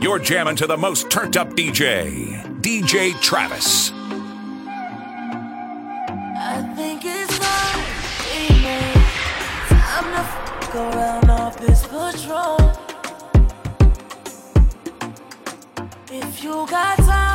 You're jamming to the most turned up DJ, DJ Travis. I think it's time to fuck around off this patrol. If you got time,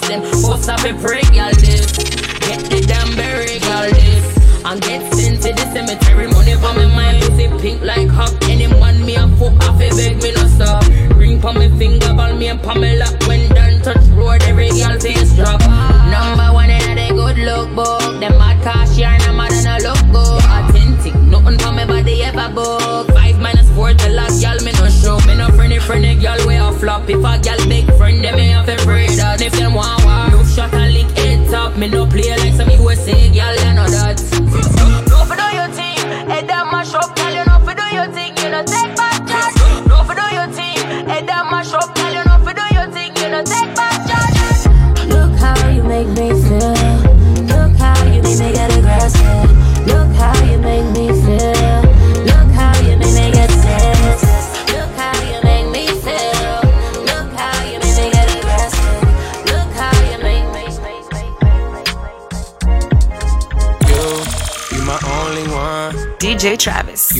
me post up a break, y'all this. Get the damn berry, y'all this. And get sent to the cemetery, money for me mind, pussy pink like hawk. Any man me a fuck off, a beg me no stop. Ring for me finger, ball me and Pamela. When done touch road, every girl face drop. Number one in the good look book. Them mad cash yarn, I'm mad and I look good. Authentic, nothing for me body ever book. Four, the last girl me no show. Me no friendly, friendly girl way a flop. If a girl big friend, them me have a free that. If them want war, no shot and lick head top. Me no play like some USA girl, I know that. No fi do your thing. Head down, mash up, girl, you know fi do your thing, you know take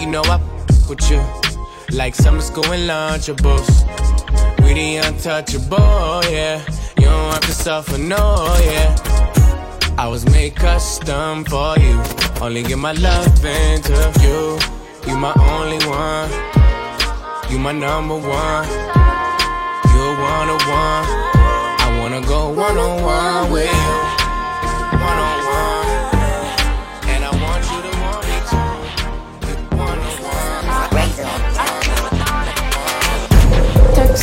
You know I f- with you. Like summer school and lunchables. We the untouchable, yeah. You don't have to suffer, no, yeah. I was made custom for you. Only give my love into you. You my only one. You my number one. You're one on one. I wanna go one on one with you.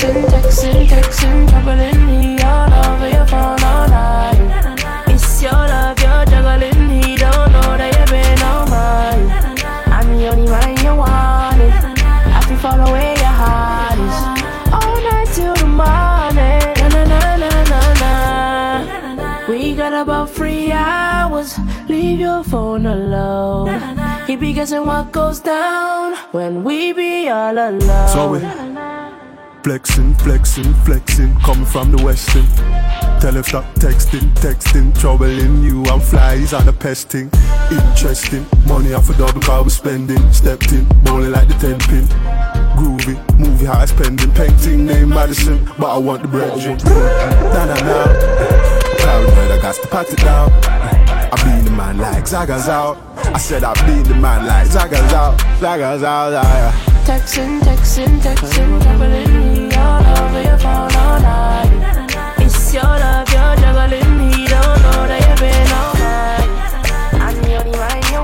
Texting, texting, texting, troubling me all over your phone all night. It's your love, you're juggling. He don't know that you've been on mine. I'm the only one you wanted. I feel follow where your heart is. All night till the morning. Na na na na na na. We got got about three hours. Leave your phone alone. He be guessing what goes down when we be all alone. So we flexing, flexing, flexing, coming from the western. Tell him stop texting, texting, troubling you. I'm flies on the pesting. Interesting, money off a double car we spending. Stepped in, bowling like the ten pin. Groovy, movie high spending. Painting name Madison, but I want the bread. Nah, nah, nah. Paranoid, I got to pat it down. I be the man like Zaga's out. I said I be the man like Zaga's out. Zaga's out, yeah. Texting, texting, texting, one you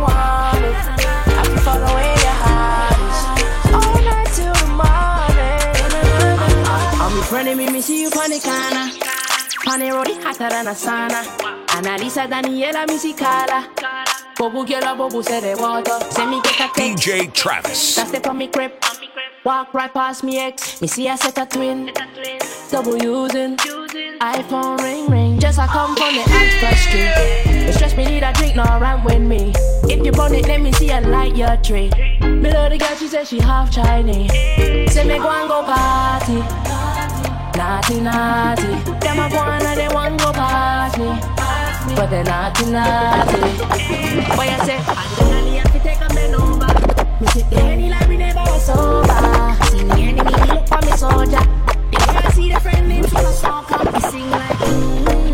want me. I can follow where your heart. All night till the morning. I'm running me, me see you on the corner. On the road, it hotter than a sauna. Analiza Daniela Musicala. Bobu quiero bobu se rebota. Se mi que. DJ Travis. That's step on me crib. Walk right past me ex. Me see I set a twin. Double using. iPhone ring ring. Just I come from the express street. The stress me need a drink, no run with me. If you want it, let me see a light your tree. Me love the girl, she said she half Chinese. Say me go and go party. Naughty, naughty. Them a go and they want go past me. But they naughty, naughty. Boy, I say, The like we never was sober. See me enemy, look for me soldier. They never see the friend names when I smoke up. Sing like, mm,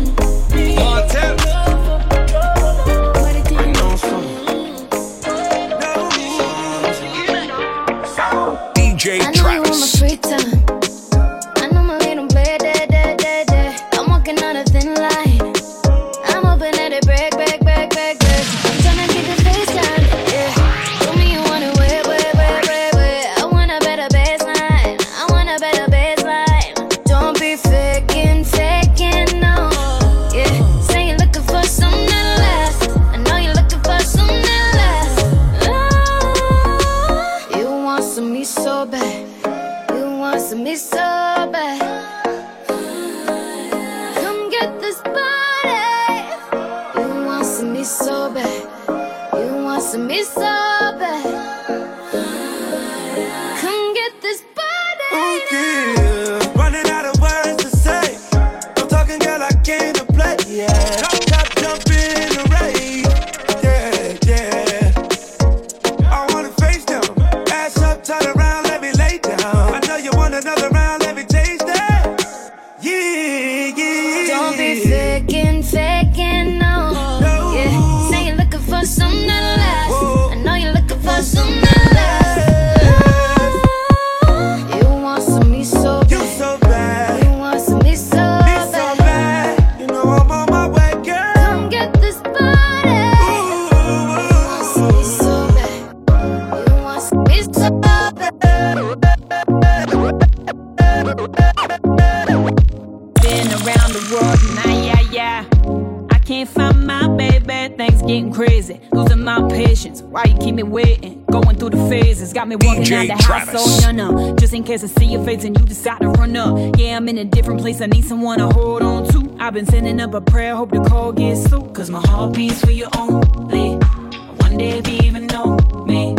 got me walking DJ out the house, so no, no. Just in case I see your face and you decide to run up. Yeah, I'm in a different place, I need someone to hold on to. I've been sending up a prayer, hope the call gets through. Cause my heart beats for you only. One day if you even know me.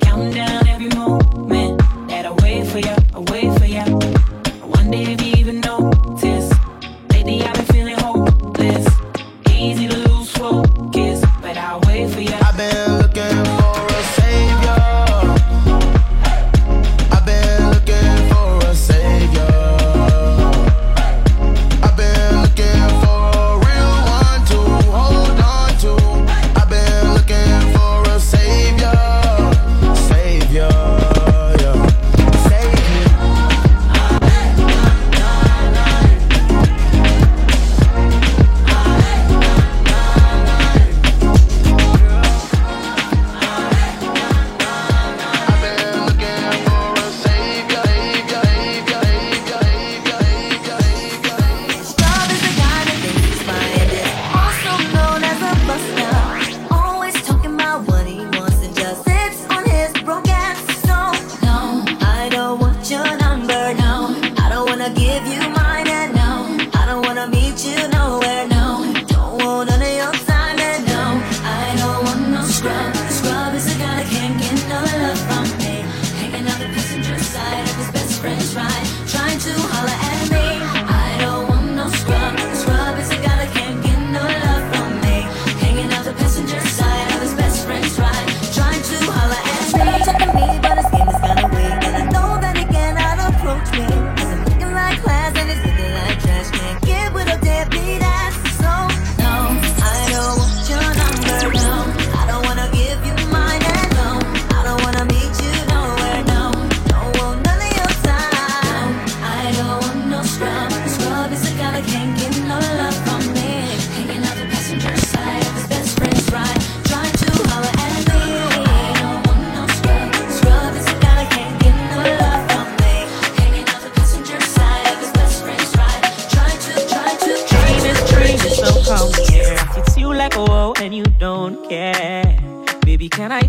Counting down every moment that I wait for you, I wait for you. One day if you even notice, lately I've been feeling hopeless. Easy to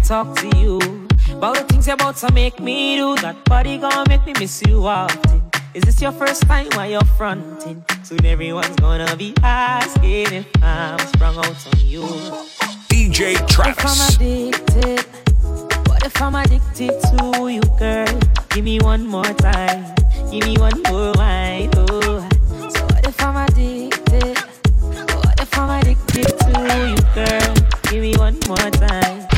talk to you. About the things you're about to make me do. That body gonna make me miss you often. Is this your first time while you're fronting? Soon everyone's gonna be asking if I'm sprung out on you. DJ Travis. If I'm addicted, what if I'm addicted to you, girl? Give me one more time, give me one more wine, oh. So what if I'm addicted? What if I'm addicted to you, girl? Give me one more time.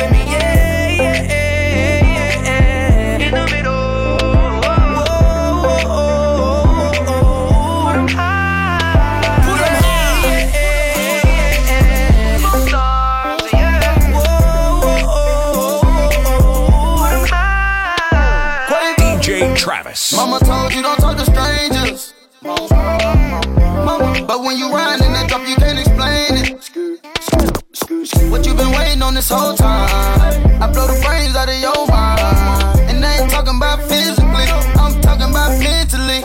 with me, yeah. In the middle. Travis. Mama told you don't talk to strangers. Mama, but when you this whole time. I blow the brains out of your mind. And I ain't talking about physically, I'm talking about mentally.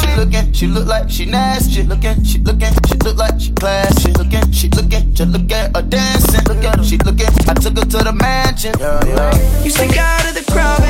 She looking, she look like she nasty. Looking, she looking, she look like she classy. Looking, she looking, just look at her dancing. Look at her, she looking. I took her to the mansion. You sneak out of the crowd.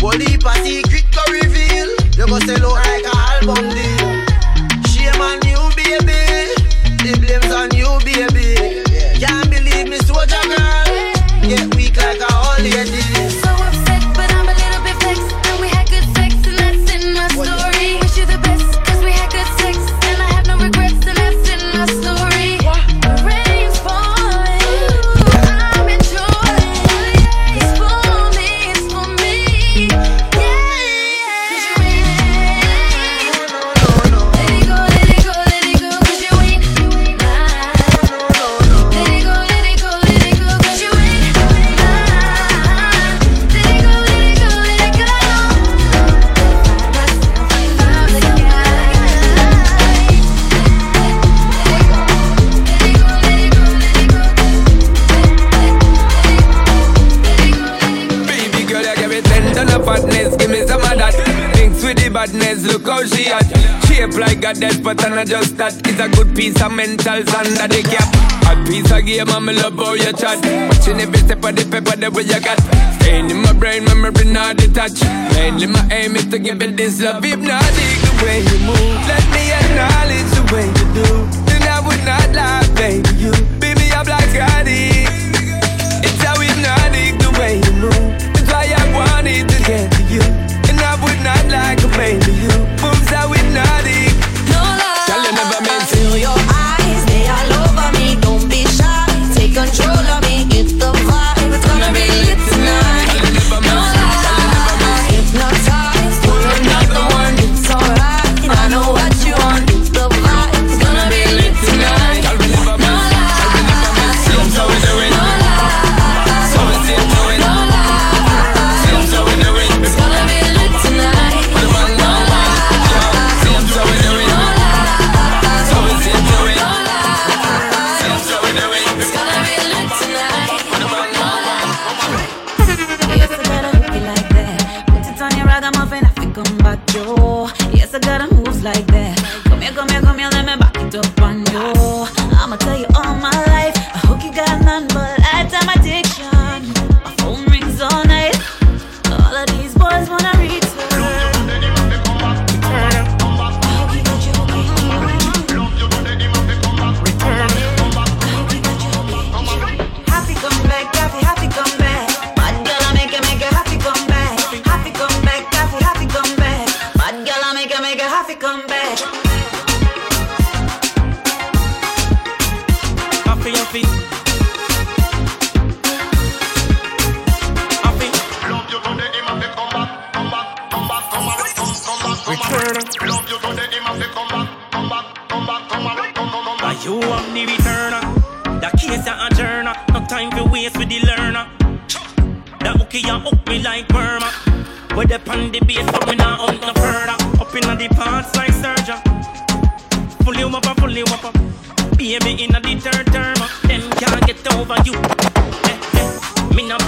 Police a secret go reveal. You go sell out a death, but I just that. It's a good piece of mental sand that they cap. A piece of game, I'm love how you chat. Watching every step of the paper, the way you got. Staying in my brain, memory not detached. Mainly my aim is to give it this love. If not, dig the way you move. Let me acknowledge the way you do. Then I would not lie, baby, you. baby, me up like I. It's how hypnotic the way you move. It's why I wanted to get to you. And I would not lie.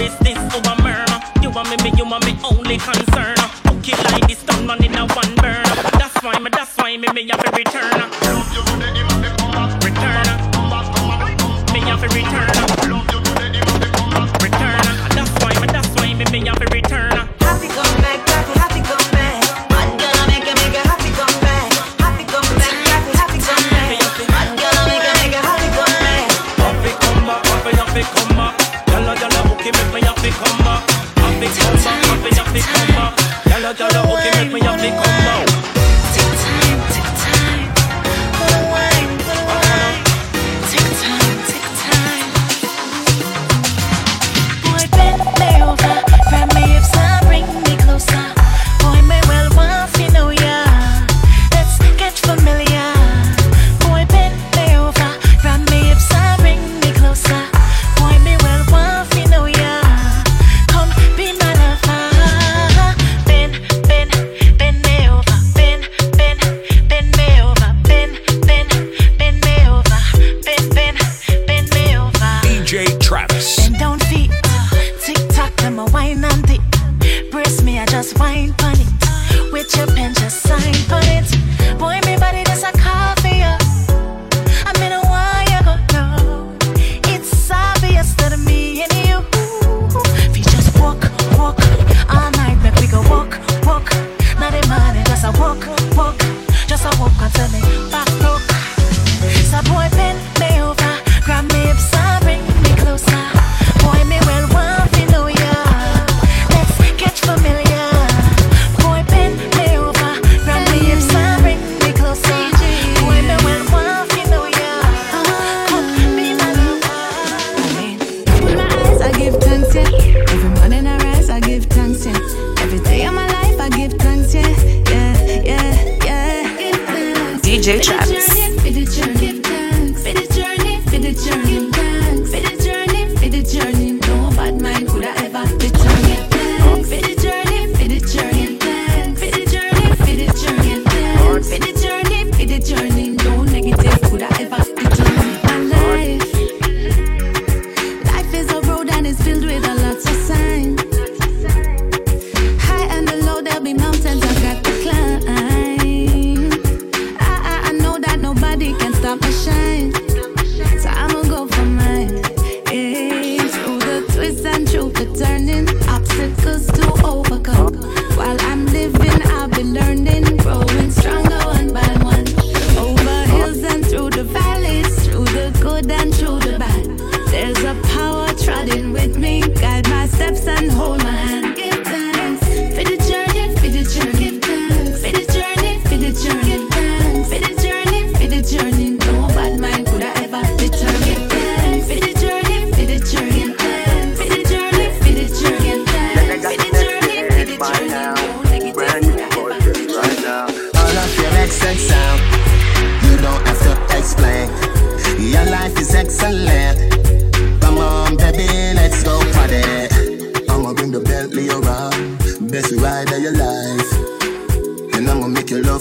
business over murder. You want me, me, you want me only concern. Okay, like this done man in a one burn. That's why me, that's why me, me have a return. Return. Me have a return. Return. That's why me, that's why me, me have a return.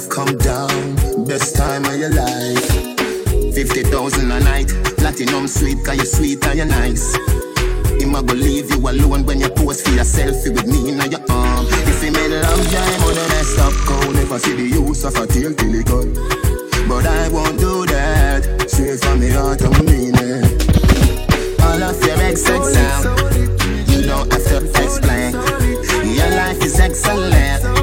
love come down. Best time of your life. 50,000 a night. Platinum sweet, cause you sweet and you nice. Him a go leave you alone when you pose for yourself with me in your arm. If him in love, yeah, him on the next up call. Never see the use of a tail till he gone. But I won't do that. Straight from the heart, of me, mean. All of your exes out. You don't have to explain. Your life is excellent.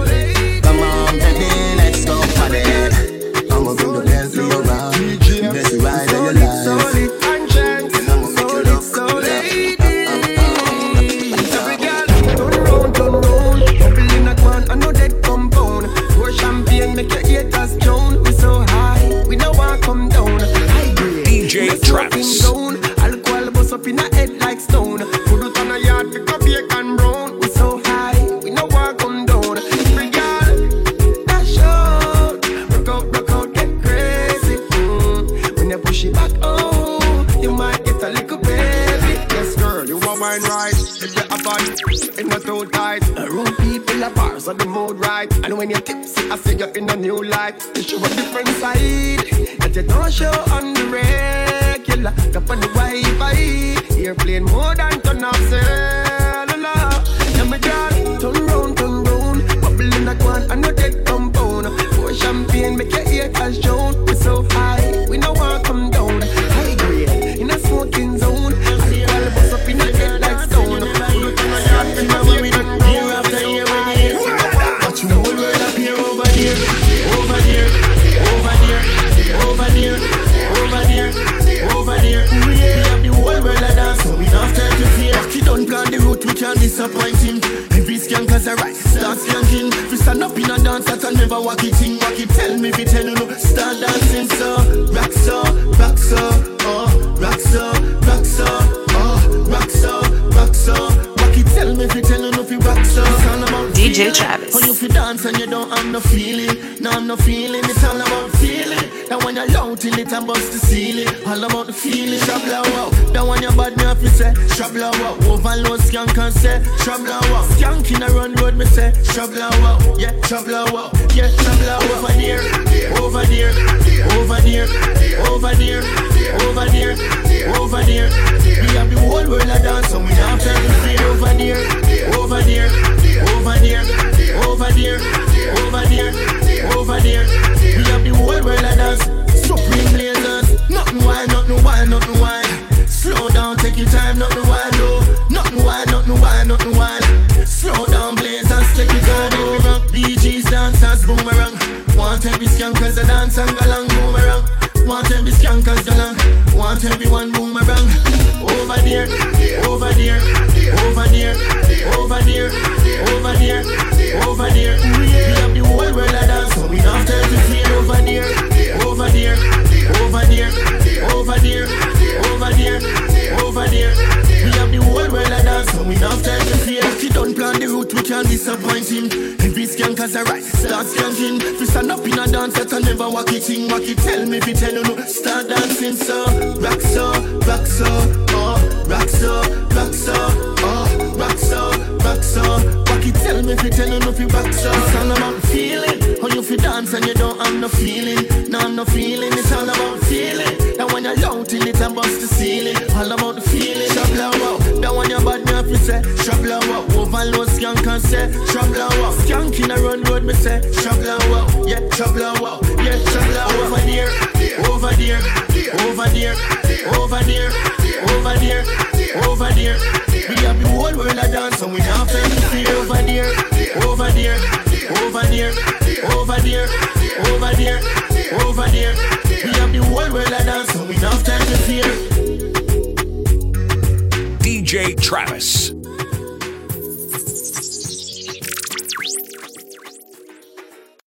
Never walk it in, walk it, tell me if you tell you no. Start dancing, so, rock so, rock so, oh, rock so, rock so, oh, rock so, rock so. Walk it, tell me if you tell you no, if you rock so. It's all about DJ feeling. Travis. Oh, when you feel dance and you don't have no feeling, no, no feeling, it's all about feeling. That when you're out till it and bust the ceiling, all about the feeling. Shabla wow. That when you're bad, me have to say Shabla wow. Overload skank and say Shabla wow. Skank in a run road, me say Shabla wow. Yeah, Shabla wow. there. We have the whole world a dance, and we don't have to fear over there, over there, over there. Over there. and disappointing. it's young cause a right, start skanking. If you stand up in a dance, that I never walk it in. Walk it, tell me if you tell you no. Start dancing, so, rock so, rock so.